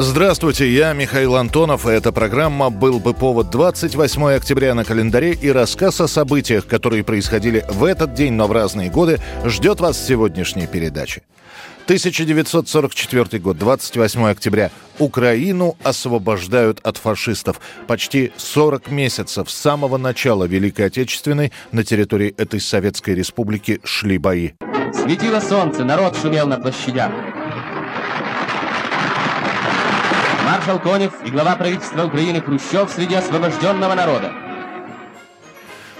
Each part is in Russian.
Здравствуйте, я Михаил Антонов, и эта программа «Был бы повод» 28 октября на календаре и рассказ о событиях, которые происходили в этот день, но в разные годы, ждет вас в сегодняшней передаче. 1944 год, 28 октября. Украину освобождают от фашистов. Почти 40 месяцев с самого начала Великой Отечественной на территории этой Советской Республики шли бои. Светило солнце, народ шумел на площадях. Маршал Конев и глава правительства Украины Хрущев среди освобожденного народа.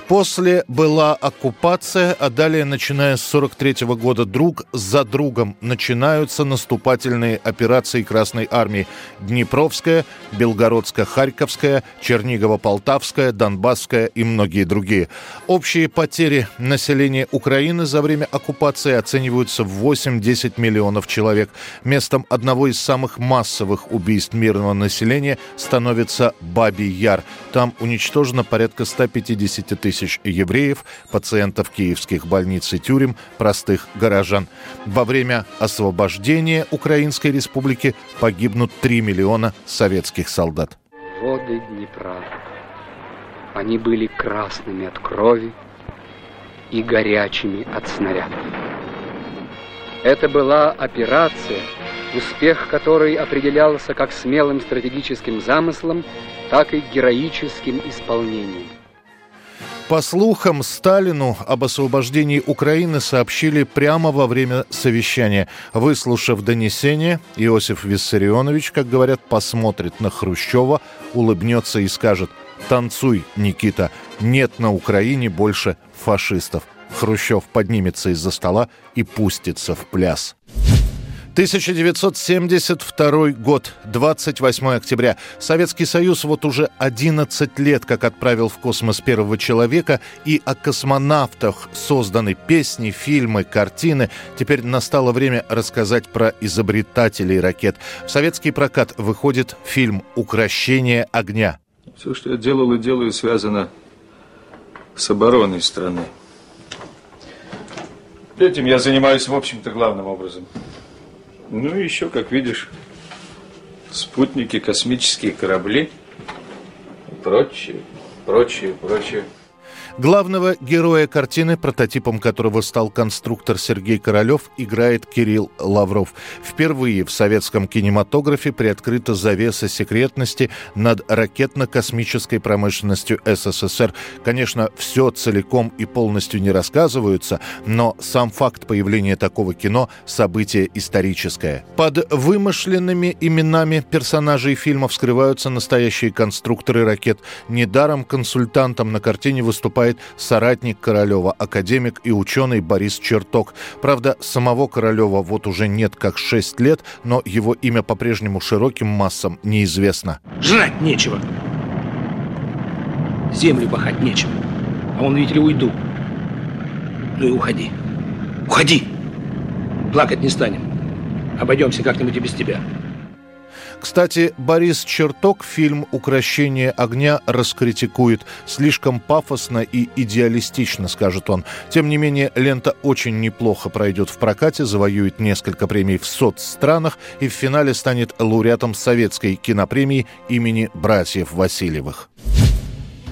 После была оккупация, а далее, начиная с 43 года, друг за другом начинаются наступательные операции Красной Армии. Днепровская, Белгородско-Харьковская, Чернигово-Полтавская, Донбасская и многие другие. Общие потери населения Украины за время оккупации оцениваются в 8-10 миллионов человек. Местом одного из самых массовых убийств мирного населения становится Бабий Яр. Там уничтожено порядка 150 тысяч тысяч евреев, пациентов киевских больниц и тюрем, простых горожан. Во время освобождения Украинской Республики погибнут 3 миллиона советских солдат. Воды Днепра. Они были красными от крови и горячими от снарядов. Это была операция, успех которой определялся как смелым стратегическим замыслом, так и героическим исполнением. По слухам, Сталину об освобождении Украины сообщили прямо во время совещания. Выслушав донесение, Иосиф Виссарионович, как говорят, посмотрит на Хрущева, улыбнется и скажет «Танцуй, Никита, нет на Украине больше фашистов». Хрущев поднимется из-за стола и пустится в пляс. 1972 год, 28 октября. Советский Союз вот уже 11 лет как отправил в космос первого человека, и о космонавтах созданы песни, фильмы, картины. Теперь настало время рассказать про изобретателей ракет. В советский прокат выходит фильм «Укращение огня». Все, что я делал и делаю, связано с обороной страны. Этим я занимаюсь, в общем-то, главным образом. Ну и еще, как видишь, спутники, космические корабли прочее, прочее, прочее. Главного героя картины, прототипом которого стал конструктор Сергей Королев, играет Кирилл Лавров. Впервые в советском кинематографе приоткрыта завеса секретности над ракетно-космической промышленностью СССР. Конечно, все целиком и полностью не рассказываются, но сам факт появления такого кино – событие историческое. Под вымышленными именами персонажей фильмов скрываются настоящие конструкторы ракет. Недаром консультантом на картине выступает выступает соратник Королева, академик и ученый Борис Черток. Правда, самого Королева вот уже нет как 6 лет, но его имя по-прежнему широким массам неизвестно. Жрать нечего. Землю пахать нечего. А он, видите ли, уйду. Ну и уходи. Уходи! Плакать не станем. Обойдемся как-нибудь и без тебя. Кстати, Борис Черток фильм «Укращение огня» раскритикует. Слишком пафосно и идеалистично, скажет он. Тем не менее, лента очень неплохо пройдет в прокате, завоюет несколько премий в соцстранах и в финале станет лауреатом советской кинопремии имени братьев Васильевых.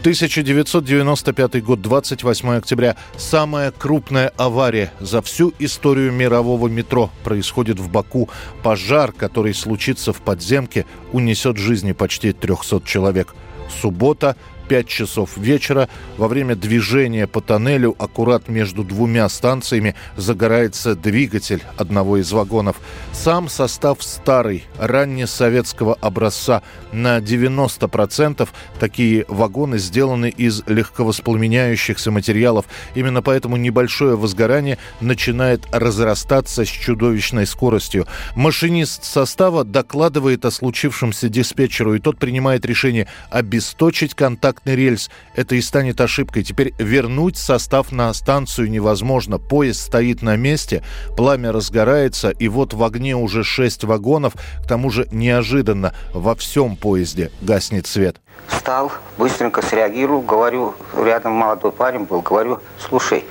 1995 год, 28 октября. Самая крупная авария за всю историю мирового метро происходит в Баку. Пожар, который случится в подземке, унесет жизни почти 300 человек. Суббота, 5 часов вечера во время движения по тоннелю аккурат между двумя станциями загорается двигатель одного из вагонов. Сам состав старый, раннесоветского образца. На 90% такие вагоны сделаны из легковоспламеняющихся материалов. Именно поэтому небольшое возгорание начинает разрастаться с чудовищной скоростью. Машинист состава докладывает о случившемся диспетчеру, и тот принимает решение обесточить контакт контактный рельс. Это и станет ошибкой. Теперь вернуть состав на станцию невозможно. Поезд стоит на месте, пламя разгорается, и вот в огне уже шесть вагонов. К тому же неожиданно во всем поезде гаснет свет. Встал, быстренько среагировал, говорю, рядом молодой парень был, говорю, слушай,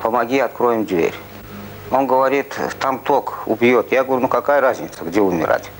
помоги, откроем дверь. Он говорит, там ток убьет. Я говорю, ну какая разница, где умирать?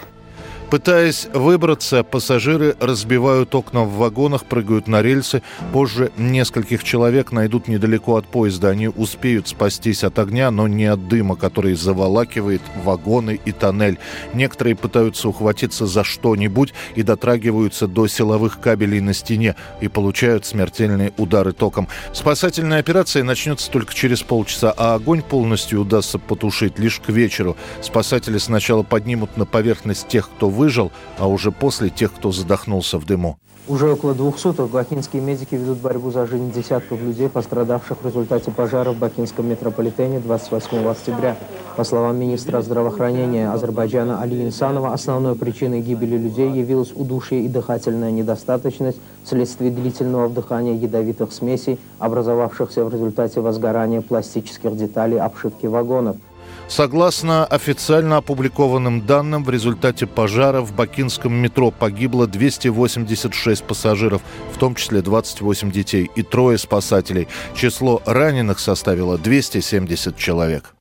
Пытаясь выбраться, пассажиры разбивают окна в вагонах, прыгают на рельсы. Позже нескольких человек найдут недалеко от поезда. Они успеют спастись от огня, но не от дыма, который заволакивает вагоны и тоннель. Некоторые пытаются ухватиться за что-нибудь и дотрагиваются до силовых кабелей на стене и получают смертельные удары током. Спасательная операция начнется только через полчаса, а огонь полностью удастся потушить лишь к вечеру. Спасатели сначала поднимут на поверхность тех, кто вы выжил, а уже после тех, кто задохнулся в дыму. Уже около двух суток бакинские медики ведут борьбу за жизнь десятков людей, пострадавших в результате пожара в бакинском метрополитене 28 октября. По словам министра здравоохранения Азербайджана Али Инсанова, основной причиной гибели людей явилась удушье и дыхательная недостаточность вследствие длительного вдыхания ядовитых смесей, образовавшихся в результате возгорания пластических деталей обшивки вагонов – Согласно официально опубликованным данным, в результате пожара в бакинском метро погибло 286 пассажиров, в том числе 28 детей и трое спасателей. Число раненых составило 270 человек.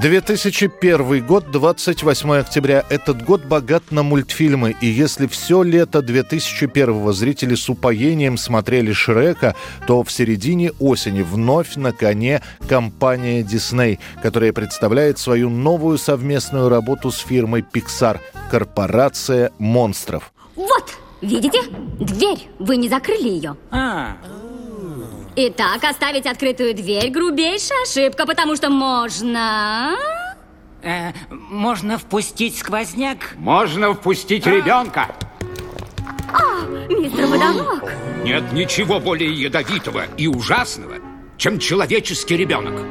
2001 год, 28 октября. Этот год богат на мультфильмы. И если все лето 2001 зрители с упоением смотрели Шрека, то в середине осени вновь на коне компания Disney, которая представляет свою новую совместную работу с фирмой Pixar «Корпорация монстров». Вот, видите? Дверь. Вы не закрыли ее. А, Итак, оставить открытую дверь – грубейшая ошибка, потому что можно... Э, можно впустить сквозняк? Можно впустить а? ребенка. О, мистер Водолок. Нет ничего более ядовитого и ужасного, чем человеческий ребенок.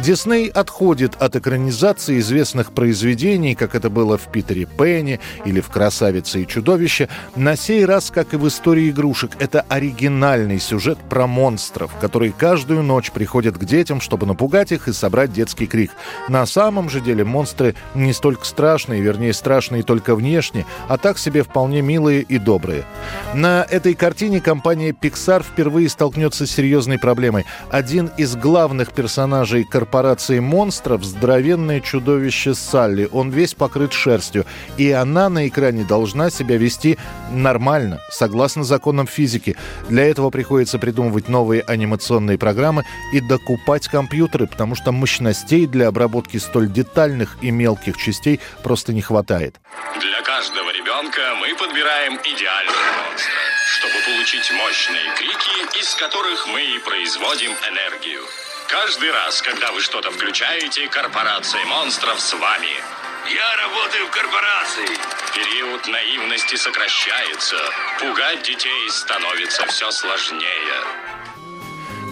Дисней отходит от экранизации известных произведений, как это было в «Питере Пенни» или в «Красавице и чудовище». На сей раз, как и в истории игрушек, это оригинальный сюжет про монстров, которые каждую ночь приходят к детям, чтобы напугать их и собрать детский крик. На самом же деле монстры не столько страшные, вернее, страшные только внешне, а так себе вполне милые и добрые. На этой картине компания Pixar впервые столкнется с серьезной проблемой. Один из главных персонажей корпорации корпорации монстров здоровенное чудовище Салли. Он весь покрыт шерстью. И она на экране должна себя вести нормально, согласно законам физики. Для этого приходится придумывать новые анимационные программы и докупать компьютеры, потому что мощностей для обработки столь детальных и мелких частей просто не хватает. Для каждого ребенка мы подбираем идеального монстра, чтобы получить мощные крики, из которых мы и производим энергию. Каждый раз, когда вы что-то включаете, корпорация монстров с вами. Я работаю в корпорации. Период наивности сокращается. Пугать детей становится все сложнее.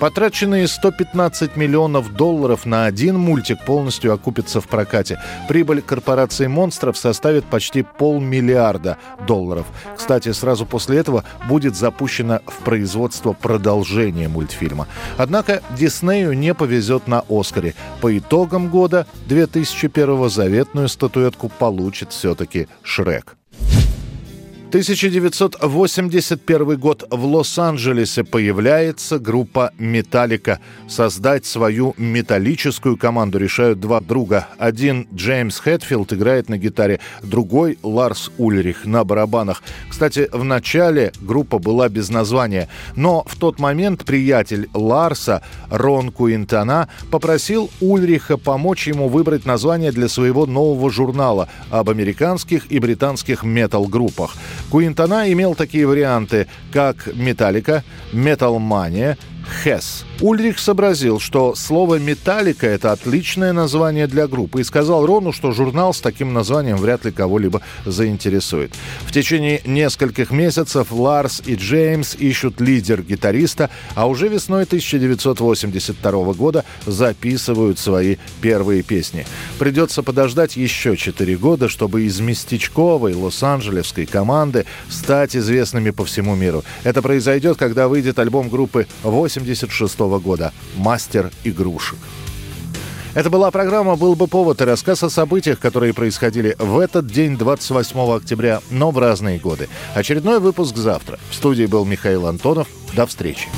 Потраченные 115 миллионов долларов на один мультик полностью окупятся в прокате. Прибыль корпорации монстров составит почти полмиллиарда долларов. Кстати, сразу после этого будет запущено в производство продолжение мультфильма. Однако Диснею не повезет на Оскаре. По итогам года 2001 заветную статуэтку получит все-таки Шрек. 1981 год в Лос-Анджелесе появляется группа «Металлика». Создать свою металлическую команду решают два друга. Один Джеймс Хэтфилд играет на гитаре, другой Ларс Ульрих на барабанах. Кстати, в начале группа была без названия, но в тот момент приятель Ларса, Рон Куинтана, попросил Ульриха помочь ему выбрать название для своего нового журнала об американских и британских метал-группах. Куинтона имел такие варианты, как «Металлика», «Металмания», «Хесс». Ульрих сообразил, что слово «металлика» — это отличное название для группы, и сказал Рону, что журнал с таким названием вряд ли кого-либо заинтересует. В течение нескольких месяцев Ларс и Джеймс ищут лидер-гитариста, а уже весной 1982 года записывают свои первые песни. Придется подождать еще четыре года, чтобы из местечковой лос-анджелесской команды стать известными по всему миру. Это произойдет, когда выйдет альбом группы 86 года «Мастер игрушек». Это была программа «Был бы повод» и рассказ о событиях, которые происходили в этот день, 28 октября, но в разные годы. Очередной выпуск завтра. В студии был Михаил Антонов. До встречи.